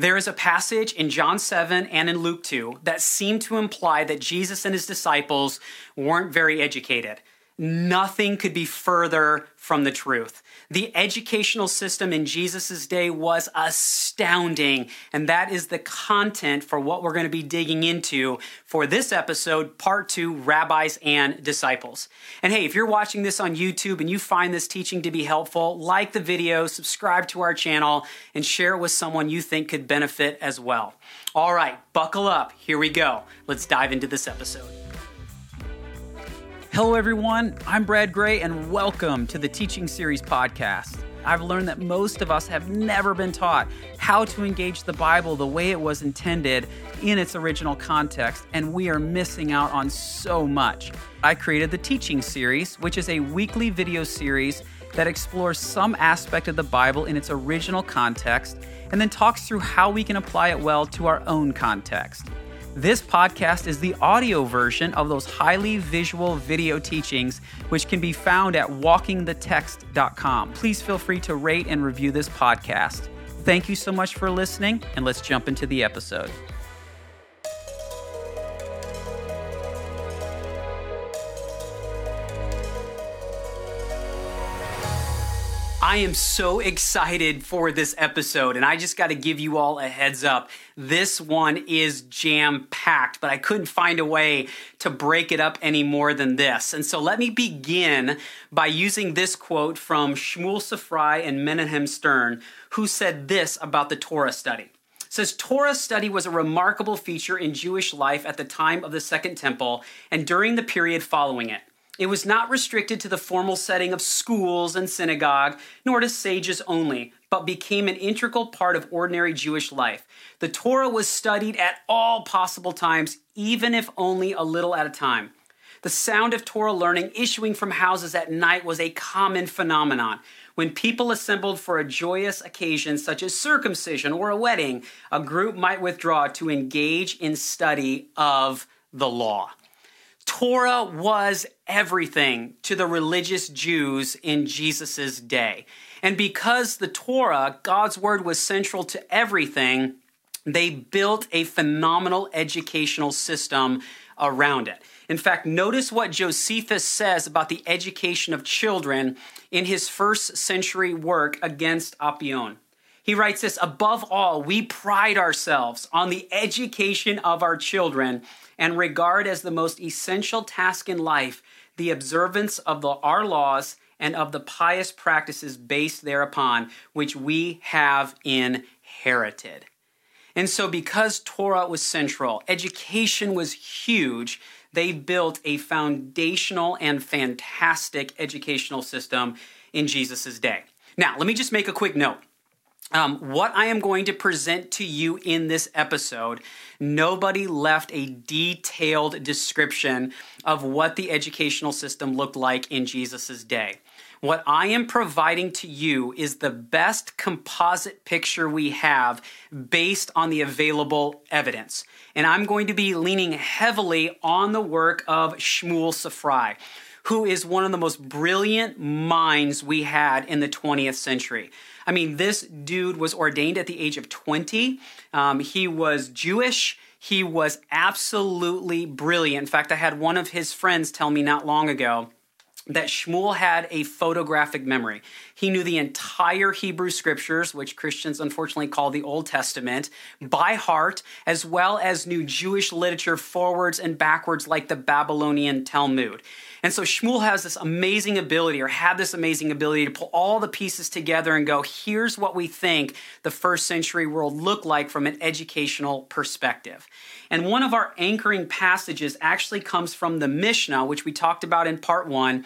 There is a passage in John 7 and in Luke 2 that seem to imply that Jesus and his disciples weren't very educated. Nothing could be further from the truth. The educational system in Jesus' day was astounding, and that is the content for what we're going to be digging into for this episode, part two Rabbis and Disciples. And hey, if you're watching this on YouTube and you find this teaching to be helpful, like the video, subscribe to our channel, and share it with someone you think could benefit as well. All right, buckle up. Here we go. Let's dive into this episode. Hello, everyone. I'm Brad Gray, and welcome to the Teaching Series podcast. I've learned that most of us have never been taught how to engage the Bible the way it was intended in its original context, and we are missing out on so much. I created the Teaching Series, which is a weekly video series that explores some aspect of the Bible in its original context and then talks through how we can apply it well to our own context. This podcast is the audio version of those highly visual video teachings, which can be found at walkingthetext.com. Please feel free to rate and review this podcast. Thank you so much for listening, and let's jump into the episode. I am so excited for this episode, and I just got to give you all a heads up. This one is jam packed, but I couldn't find a way to break it up any more than this. And so let me begin by using this quote from Shmuel Safrai and Menahem Stern, who said this about the Torah study says Torah study was a remarkable feature in Jewish life at the time of the Second Temple and during the period following it. It was not restricted to the formal setting of schools and synagogue, nor to sages only, but became an integral part of ordinary Jewish life. The Torah was studied at all possible times, even if only a little at a time. The sound of Torah learning issuing from houses at night was a common phenomenon. When people assembled for a joyous occasion such as circumcision or a wedding, a group might withdraw to engage in study of the law. Torah was everything to the religious Jews in Jesus' day. And because the Torah, God's word, was central to everything, they built a phenomenal educational system around it. In fact, notice what Josephus says about the education of children in his first century work against Apion. He writes this Above all, we pride ourselves on the education of our children and regard as the most essential task in life the observance of the, our laws and of the pious practices based thereupon, which we have inherited. And so, because Torah was central, education was huge, they built a foundational and fantastic educational system in Jesus' day. Now, let me just make a quick note. Um, what I am going to present to you in this episode, nobody left a detailed description of what the educational system looked like in Jesus' day. What I am providing to you is the best composite picture we have based on the available evidence. And I'm going to be leaning heavily on the work of Shmuel Safrai who is one of the most brilliant minds we had in the 20th century. I mean, this dude was ordained at the age of 20. Um, he was Jewish. He was absolutely brilliant. In fact, I had one of his friends tell me not long ago that Shmuel had a photographic memory. He knew the entire Hebrew scriptures, which Christians unfortunately call the Old Testament, by heart, as well as knew Jewish literature forwards and backwards like the Babylonian Talmud. And so Shmuel has this amazing ability, or had this amazing ability, to pull all the pieces together and go, here's what we think the first century world looked like from an educational perspective. And one of our anchoring passages actually comes from the Mishnah, which we talked about in part one,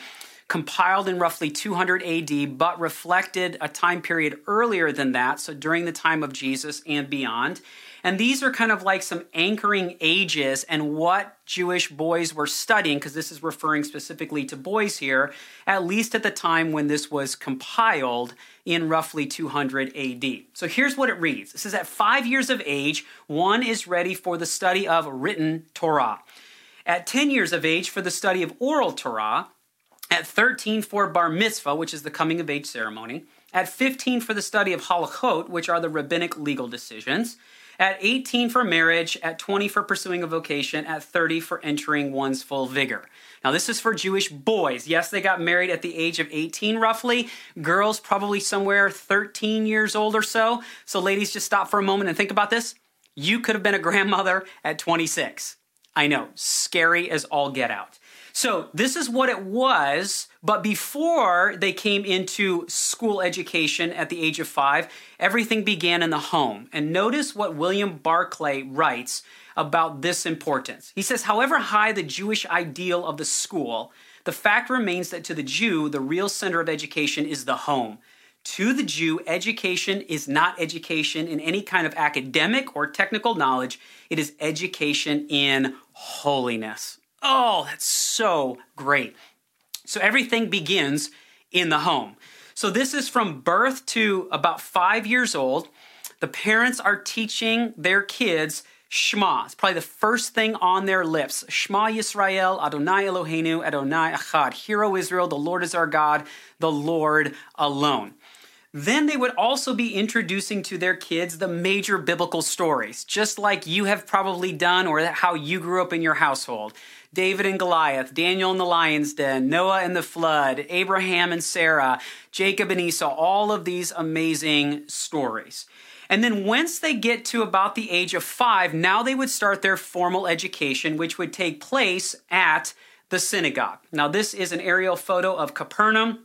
compiled in roughly 200 AD, but reflected a time period earlier than that, so during the time of Jesus and beyond. And these are kind of like some anchoring ages and what Jewish boys were studying, because this is referring specifically to boys here, at least at the time when this was compiled in roughly 200 AD. So here's what it reads It says, At five years of age, one is ready for the study of written Torah. At 10 years of age, for the study of oral Torah. At 13, for bar mitzvah, which is the coming of age ceremony At 15 for the study of halachot, which are the rabbinic legal decisions. At 18 for marriage, at 20 for pursuing a vocation, at 30 for entering one's full vigor. Now, this is for Jewish boys. Yes, they got married at the age of 18, roughly. Girls, probably somewhere 13 years old or so. So, ladies, just stop for a moment and think about this. You could have been a grandmother at 26. I know, scary as all get out. So, this is what it was, but before they came into school education at the age of five, everything began in the home. And notice what William Barclay writes about this importance. He says, however high the Jewish ideal of the school, the fact remains that to the Jew, the real center of education is the home. To the Jew, education is not education in any kind of academic or technical knowledge, it is education in holiness. Oh, that's so great. So everything begins in the home. So this is from birth to about five years old. The parents are teaching their kids Shema. It's probably the first thing on their lips. Shema Yisrael, Adonai Eloheinu, Adonai Echad. Hear, O Israel, the Lord is our God, the Lord alone. Then they would also be introducing to their kids the major biblical stories, just like you have probably done or how you grew up in your household. David and Goliath, Daniel and the lion's den, Noah and the flood, Abraham and Sarah, Jacob and Esau, all of these amazing stories. And then once they get to about the age of five, now they would start their formal education, which would take place at the synagogue. Now, this is an aerial photo of Capernaum.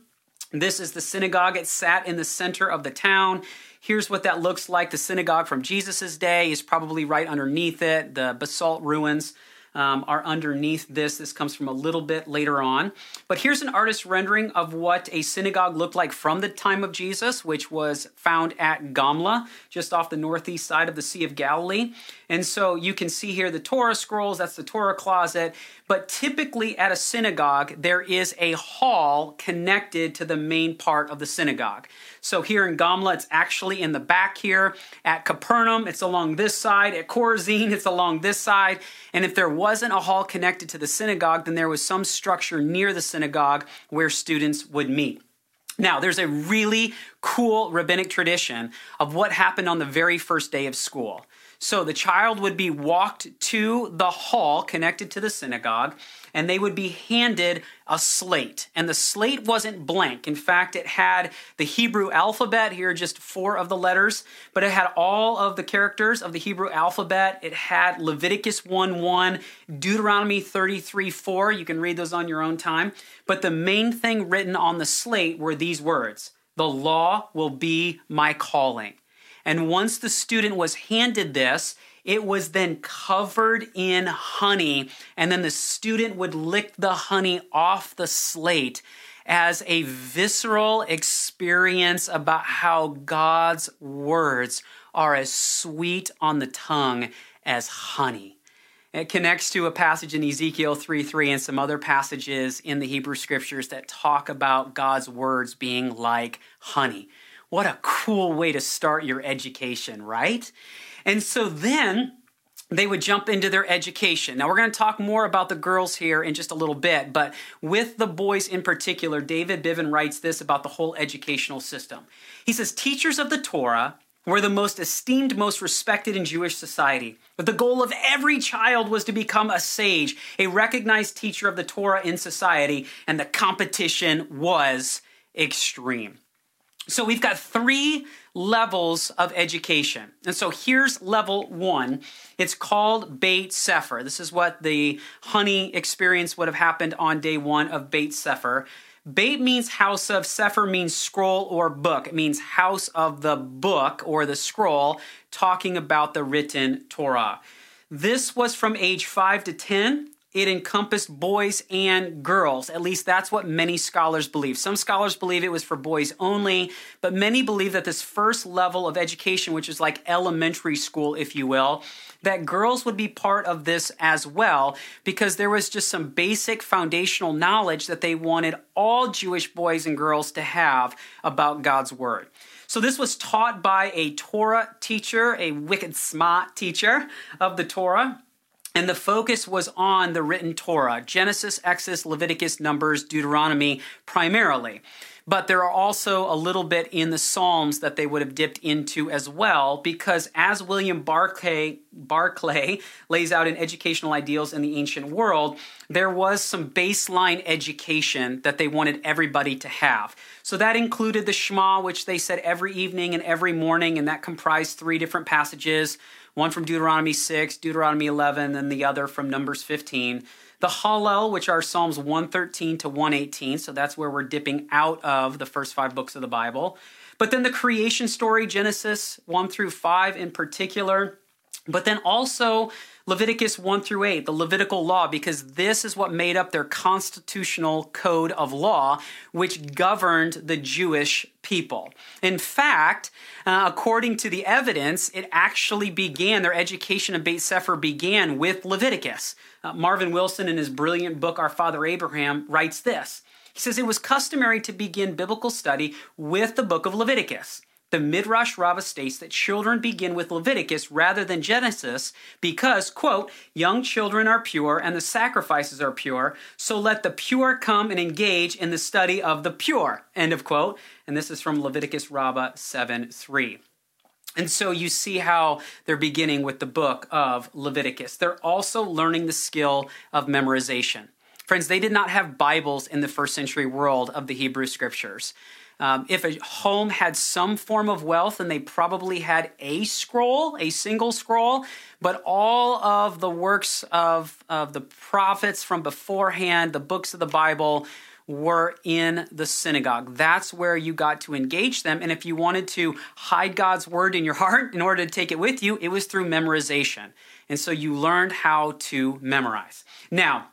This is the synagogue. It sat in the center of the town. Here's what that looks like. The synagogue from Jesus' day is probably right underneath it, the basalt ruins um, are underneath this. This comes from a little bit later on. But here's an artist's rendering of what a synagogue looked like from the time of Jesus, which was found at Gamla, just off the northeast side of the Sea of Galilee. And so you can see here the Torah scrolls, that's the Torah closet. But typically at a synagogue, there is a hall connected to the main part of the synagogue. So here in Gamla, it's actually in the back here. At Capernaum, it's along this side. At Chorazin, it's along this side. And if there wasn't a hall connected to the synagogue, then there was some structure near the synagogue where students would meet. Now, there's a really cool rabbinic tradition of what happened on the very first day of school. So the child would be walked to the hall connected to the synagogue, and they would be handed a slate. And the slate wasn't blank. In fact, it had the Hebrew alphabet, here are just four of the letters, but it had all of the characters of the Hebrew alphabet. It had Leviticus 1 1, Deuteronomy 33 4. You can read those on your own time. But the main thing written on the slate were these words The law will be my calling. And once the student was handed this, it was then covered in honey, and then the student would lick the honey off the slate as a visceral experience about how God's words are as sweet on the tongue as honey. It connects to a passage in Ezekiel 3 3 and some other passages in the Hebrew scriptures that talk about God's words being like honey. What a cool way to start your education, right? And so then they would jump into their education. Now, we're going to talk more about the girls here in just a little bit, but with the boys in particular, David Bivin writes this about the whole educational system. He says, Teachers of the Torah were the most esteemed, most respected in Jewish society. But the goal of every child was to become a sage, a recognized teacher of the Torah in society, and the competition was extreme. So we've got three levels of education. And so here's level one. It's called Beit Sefer. This is what the honey experience would have happened on day one of Beit Sefer. Beit means house of, Sefer means scroll or book. It means house of the book or the scroll, talking about the written Torah. This was from age 5 to 10 it encompassed boys and girls. At least that's what many scholars believe. Some scholars believe it was for boys only, but many believe that this first level of education, which is like elementary school, if you will, that girls would be part of this as well because there was just some basic foundational knowledge that they wanted all Jewish boys and girls to have about God's Word. So this was taught by a Torah teacher, a wicked smart teacher of the Torah. And the focus was on the written Torah Genesis, Exodus, Leviticus, Numbers, Deuteronomy primarily. but there are also a little bit in the Psalms that they would have dipped into as well, because as William Barclay, Barclay lays out in Educational Ideals in the Ancient World, there was some baseline education that they wanted everybody to have. So that included the Shema, which they said every evening and every morning, and that comprised three different passages one from Deuteronomy 6, Deuteronomy 11, and the other from Numbers 15 the Hallel, which are Psalms 113 to 118. So that's where we're dipping out of the first five books of the Bible. But then the creation story, Genesis 1 through 5 in particular. But then also Leviticus 1 through 8, the Levitical law, because this is what made up their constitutional code of law, which governed the Jewish people. In fact, uh, according to the evidence, it actually began, their education of Beit Sefer began with Leviticus. Uh, Marvin Wilson, in his brilliant book, Our Father Abraham, writes this. He says it was customary to begin biblical study with the book of Leviticus. The Midrash Rabbah states that children begin with Leviticus rather than Genesis because, quote, young children are pure and the sacrifices are pure, so let the pure come and engage in the study of the pure, end of quote. And this is from Leviticus Rabbah 7 3. And so you see how they're beginning with the book of Leviticus. They're also learning the skill of memorization. Friends, they did not have Bibles in the first century world of the Hebrew scriptures. Um, if a home had some form of wealth, then they probably had a scroll, a single scroll, but all of the works of, of the prophets from beforehand, the books of the Bible, were in the synagogue. That's where you got to engage them. And if you wanted to hide God's word in your heart in order to take it with you, it was through memorization. And so you learned how to memorize. Now,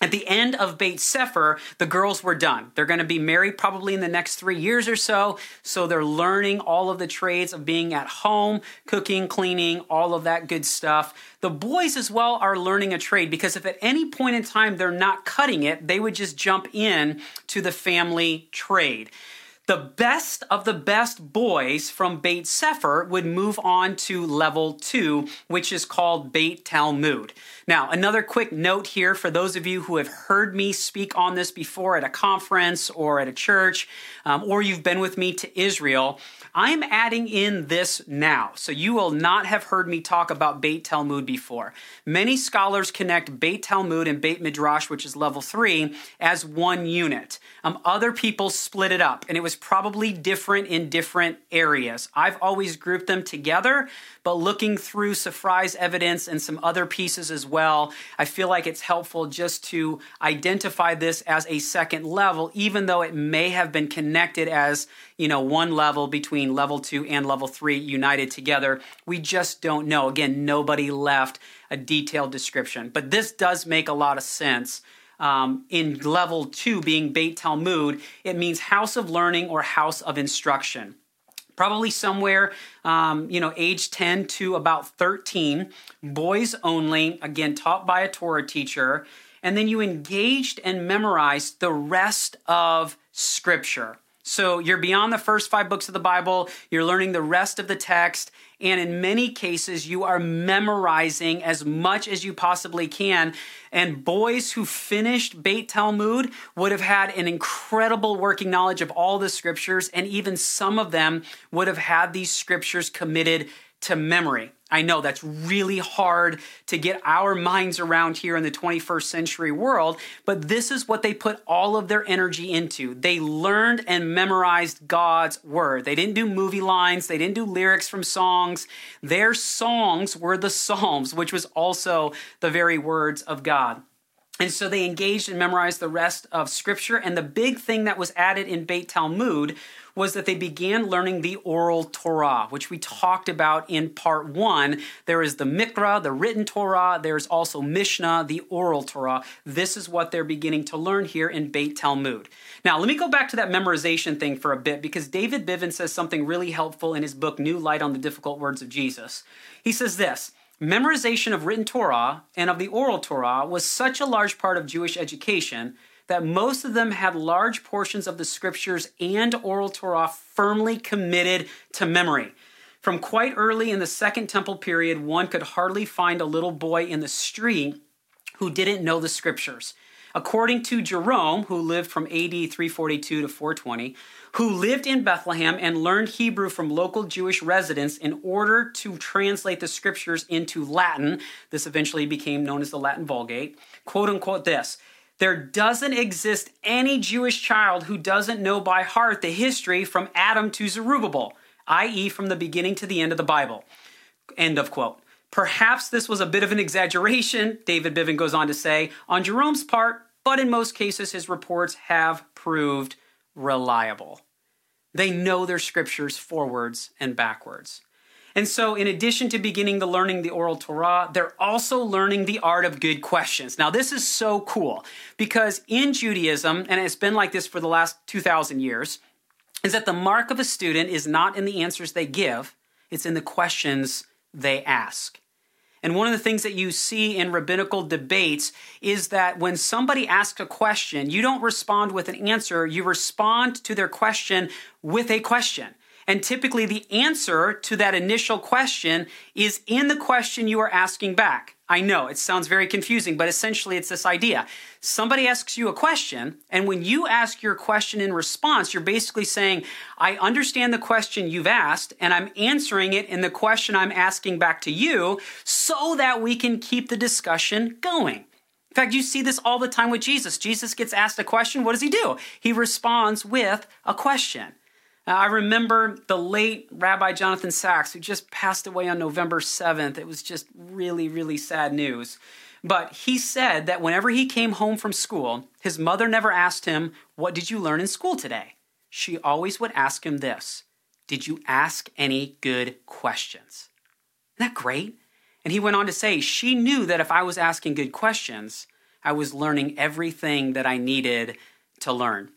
at the end of Beit Sefer, the girls were done. They're going to be married probably in the next three years or so. So they're learning all of the trades of being at home, cooking, cleaning, all of that good stuff. The boys as well are learning a trade because if at any point in time they're not cutting it, they would just jump in to the family trade the best of the best boys from Beit Sefer would move on to level two, which is called Beit Talmud. Now, another quick note here for those of you who have heard me speak on this before at a conference or at a church, um, or you've been with me to Israel. I'm adding in this now, so you will not have heard me talk about Beit Talmud before. Many scholars connect Beit Talmud and Beit Midrash, which is level three, as one unit. Um, other people split it up, and it was probably different in different areas. I've always grouped them together, but looking through Safrai's evidence and some other pieces as well, I feel like it's helpful just to identify this as a second level, even though it may have been connected as you know one level between level two and level three united together. We just don't know. Again, nobody left a detailed description, but this does make a lot of sense. Um, in level two, being Beit Talmud, it means house of learning or house of instruction probably somewhere, um, you know, age 10 to about 13, boys only, again, taught by a Torah teacher. And then you engaged and memorized the rest of Scripture. So you're beyond the first five books of the Bible, you're learning the rest of the text, and in many cases, you are memorizing as much as you possibly can. And boys who finished Beit Talmud would have had an incredible working knowledge of all the scriptures, and even some of them would have had these scriptures committed to memory. I know that's really hard to get our minds around here in the 21st century world, but this is what they put all of their energy into. They learned and memorized God's word. They didn't do movie lines, they didn't do lyrics from songs. Their songs were the Psalms, which was also the very words of God. And so they engaged and memorized the rest of Scripture. And the big thing that was added in Beit Talmud was that they began learning the oral Torah, which we talked about in part one. There is the Mikra, the written Torah. There's also Mishnah, the oral Torah. This is what they're beginning to learn here in Beit Talmud. Now, let me go back to that memorization thing for a bit because David Bivin says something really helpful in his book, New Light on the Difficult Words of Jesus. He says this. Memorization of written Torah and of the oral Torah was such a large part of Jewish education that most of them had large portions of the scriptures and oral Torah firmly committed to memory. From quite early in the Second Temple period, one could hardly find a little boy in the street who didn't know the scriptures. according to Jerome, who lived from AD 342 to 420, who lived in Bethlehem and learned Hebrew from local Jewish residents in order to translate the scriptures into Latin. This eventually became known as the Latin Vulgate. Quote unquote, this. There doesn't exist any Jewish child who doesn't know by heart the history from Adam to Zerubbabel, i.e., from the beginning to the end of the Bible. End of quote. Perhaps this was a bit of an exaggeration, David Bivin goes on to say, on Jerome's part, but in most cases, his reports have proved reliable. They know their scriptures forwards and backwards. And so, in addition to beginning the learning the oral Torah, they're also learning the art of good questions. Now, this is so cool because in Judaism, and it's been like this for the last 2,000 years, is that the mark of a student is not in the answers they give, it's in the questions they ask. And one of the things that you see in rabbinical debates is that when somebody asks a question, you don't respond with an answer, you respond to their question with a question. And typically, the answer to that initial question is in the question you are asking back. I know it sounds very confusing, but essentially it's this idea. Somebody asks you a question, and when you ask your question in response, you're basically saying, I understand the question you've asked, and I'm answering it in the question I'm asking back to you so that we can keep the discussion going. In fact, you see this all the time with Jesus. Jesus gets asked a question. What does he do? He responds with a question. Uh, I remember the late Rabbi Jonathan Sacks, who just passed away on November 7th. It was just really, really sad news. But he said that whenever he came home from school, his mother never asked him, What did you learn in school today? She always would ask him this Did you ask any good questions? Isn't that great? And he went on to say, She knew that if I was asking good questions, I was learning everything that I needed to learn.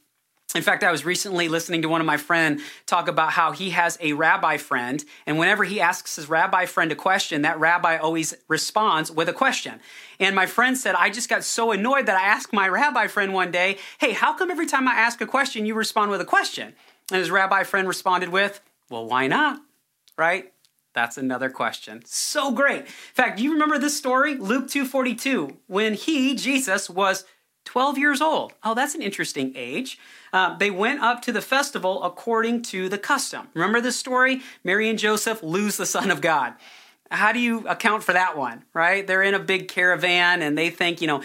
In fact, I was recently listening to one of my friend talk about how he has a rabbi friend, and whenever he asks his rabbi friend a question, that rabbi always responds with a question. And my friend said, I just got so annoyed that I asked my rabbi friend one day, Hey, how come every time I ask a question, you respond with a question? And his rabbi friend responded with, Well, why not? Right? That's another question. So great. In fact, you remember this story? Luke 2:42, when he, Jesus, was 12 years old. Oh, that's an interesting age. Uh, they went up to the festival according to the custom. Remember this story? Mary and Joseph lose the Son of God. How do you account for that one, right? They're in a big caravan and they think, you know,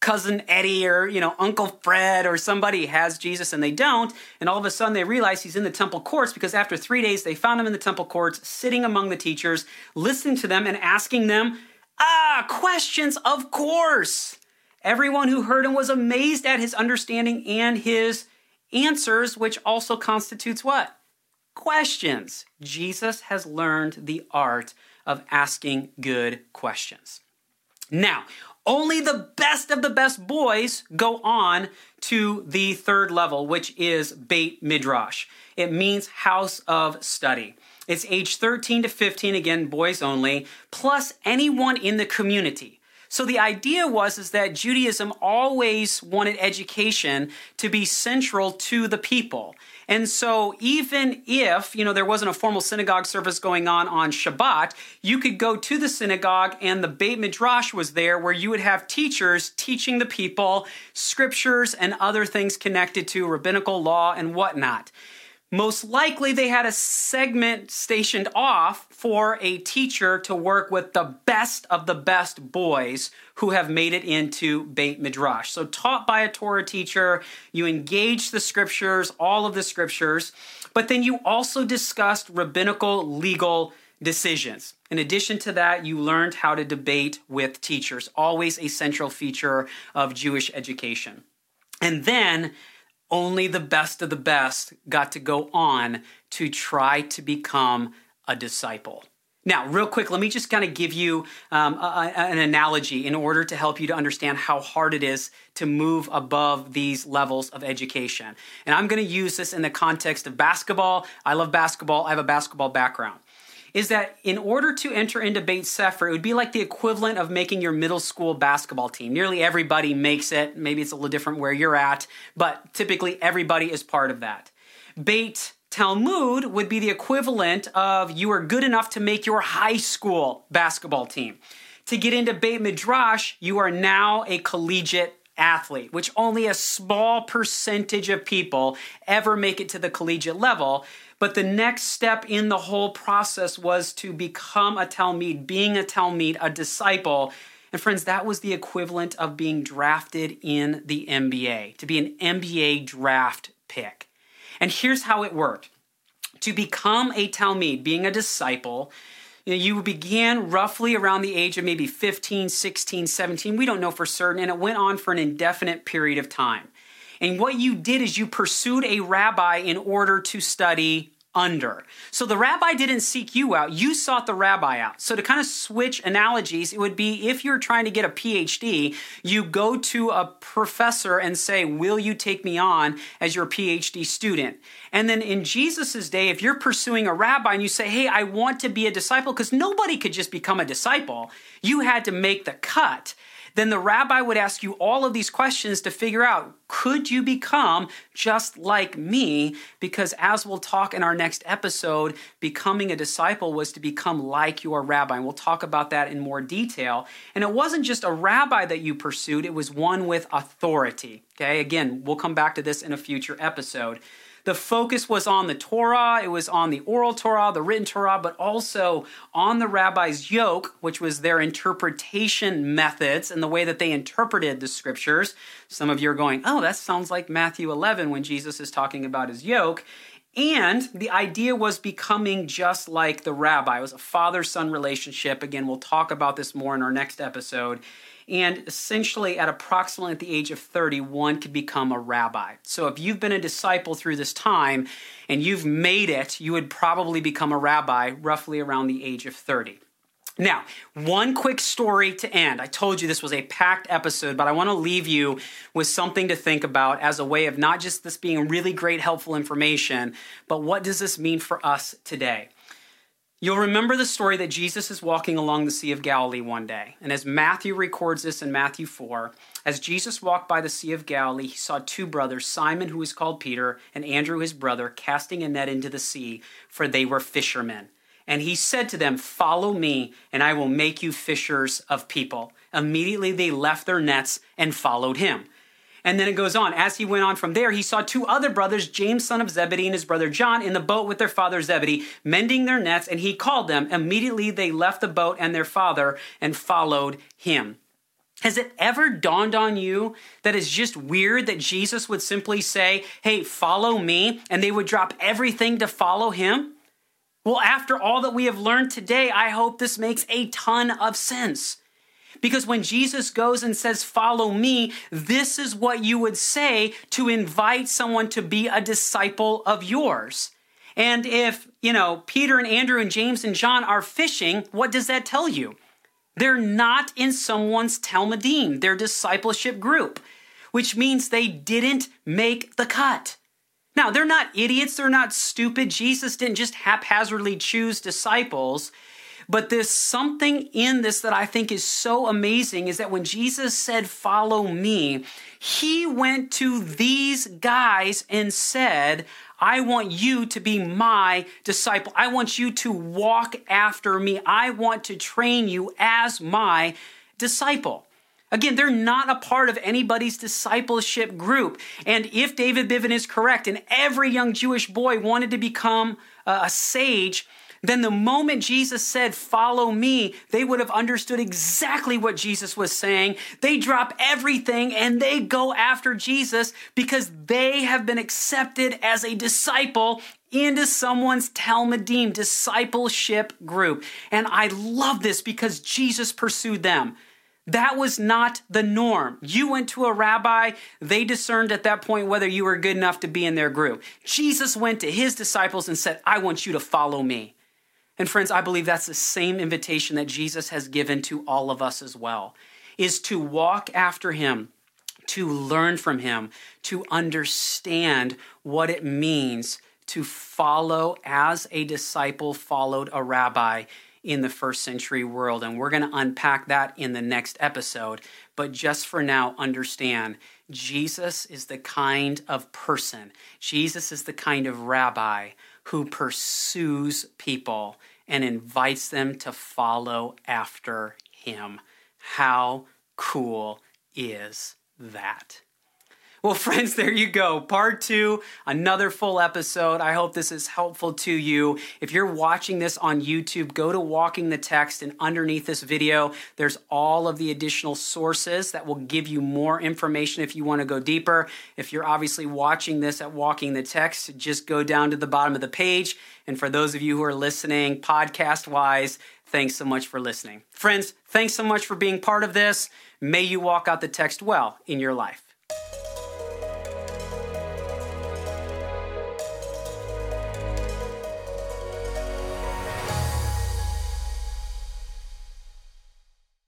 cousin Eddie or, you know, Uncle Fred or somebody has Jesus and they don't. And all of a sudden they realize he's in the temple courts because after three days they found him in the temple courts, sitting among the teachers, listening to them and asking them, ah, questions, of course. Everyone who heard him was amazed at his understanding and his answers, which also constitutes what? Questions. Jesus has learned the art of asking good questions. Now, only the best of the best boys go on to the third level, which is Beit Midrash. It means house of study. It's age 13 to 15, again, boys only, plus anyone in the community. So the idea was is that Judaism always wanted education to be central to the people. And so even if, you know, there wasn't a formal synagogue service going on on Shabbat, you could go to the synagogue and the Beit Midrash was there where you would have teachers teaching the people scriptures and other things connected to rabbinical law and whatnot. Most likely, they had a segment stationed off for a teacher to work with the best of the best boys who have made it into Beit Midrash. So, taught by a Torah teacher, you engaged the scriptures, all of the scriptures, but then you also discussed rabbinical legal decisions. In addition to that, you learned how to debate with teachers, always a central feature of Jewish education. And then only the best of the best got to go on to try to become a disciple. Now, real quick, let me just kind of give you um, a, an analogy in order to help you to understand how hard it is to move above these levels of education. And I'm going to use this in the context of basketball. I love basketball, I have a basketball background is that in order to enter into Beit Sefer, it would be like the equivalent of making your middle school basketball team. Nearly everybody makes it. Maybe it's a little different where you're at, but typically everybody is part of that. Beit Talmud would be the equivalent of you are good enough to make your high school basketball team. To get into Beit Midrash, you are now a collegiate athlete, which only a small percentage of people ever make it to the collegiate level. But the next step in the whole process was to become a Talmid, being a Talmid, a disciple. And friends, that was the equivalent of being drafted in the NBA, to be an NBA draft pick. And here's how it worked to become a Talmid, being a disciple, you began roughly around the age of maybe 15, 16, 17. We don't know for certain. And it went on for an indefinite period of time. And what you did is you pursued a rabbi in order to study under. So the rabbi didn't seek you out, you sought the rabbi out. So to kind of switch analogies, it would be if you're trying to get a PhD, you go to a professor and say, Will you take me on as your PhD student? And then in Jesus' day, if you're pursuing a rabbi and you say, Hey, I want to be a disciple, because nobody could just become a disciple, you had to make the cut then the rabbi would ask you all of these questions to figure out could you become just like me? Because as we'll talk in our next episode, becoming a disciple was to become like your rabbi. And we'll talk about that in more detail. And it wasn't just a rabbi that you pursued, it was one with authority. Okay, again, we'll come back to this in a future episode the focus was on the Torah, it was on the oral Torah, the written Torah, but also on the rabbi's yoke, which was their interpretation methods and the way that they interpreted the scriptures. Some of you are going, oh, that sounds like Matthew 11 when Jesus is talking about his yoke. And the idea was becoming just like the rabbi. It was a father son relationship. Again, we'll talk about this more in our next episode. And essentially, at approximately at the age of 30, one could become a rabbi. So if you've been a disciple through this time and you've made it, you would probably become a rabbi roughly around the age of 30. Now, one quick story to end. I told you this was a packed episode, but I want to leave you with something to think about as a way of not just this being really great, helpful information, but what does this mean for us today? You'll remember the story that Jesus is walking along the Sea of Galilee one day. And as Matthew records this in Matthew 4, as Jesus walked by the Sea of Galilee, he saw two brothers, Simon, who is called Peter, and Andrew, his brother, casting a net into the sea, for they were fishermen. And he said to them, Follow me, and I will make you fishers of people. Immediately they left their nets and followed him. And then it goes on. As he went on from there, he saw two other brothers, James, son of Zebedee, and his brother John, in the boat with their father Zebedee, mending their nets, and he called them. Immediately they left the boat and their father and followed him. Has it ever dawned on you that it's just weird that Jesus would simply say, Hey, follow me, and they would drop everything to follow him? Well, after all that we have learned today, I hope this makes a ton of sense. Because when Jesus goes and says, Follow me, this is what you would say to invite someone to be a disciple of yours. And if, you know, Peter and Andrew and James and John are fishing, what does that tell you? They're not in someone's Talmidim, their discipleship group, which means they didn't make the cut. Now, they're not idiots, they're not stupid. Jesus didn't just haphazardly choose disciples. But there's something in this that I think is so amazing is that when Jesus said, Follow me, he went to these guys and said, I want you to be my disciple. I want you to walk after me. I want to train you as my disciple. Again, they're not a part of anybody's discipleship group. And if David Bivin is correct, and every young Jewish boy wanted to become uh, a sage, then the moment Jesus said, Follow me, they would have understood exactly what Jesus was saying. They drop everything and they go after Jesus because they have been accepted as a disciple into someone's Talmidim discipleship group. And I love this because Jesus pursued them. That was not the norm. You went to a rabbi, they discerned at that point whether you were good enough to be in their group. Jesus went to his disciples and said, I want you to follow me. And friends, I believe that's the same invitation that Jesus has given to all of us as well, is to walk after him, to learn from him, to understand what it means to follow as a disciple followed a rabbi in the first century world. And we're going to unpack that in the next episode. But just for now, understand Jesus is the kind of person, Jesus is the kind of rabbi who pursues people and invites them to follow after him. How cool is that. Well, friends, there you go. Part two, another full episode. I hope this is helpful to you. If you're watching this on YouTube, go to Walking the Text, and underneath this video, there's all of the additional sources that will give you more information if you want to go deeper. If you're obviously watching this at Walking the Text, just go down to the bottom of the page. And for those of you who are listening podcast wise, thanks so much for listening. Friends, thanks so much for being part of this. May you walk out the text well in your life.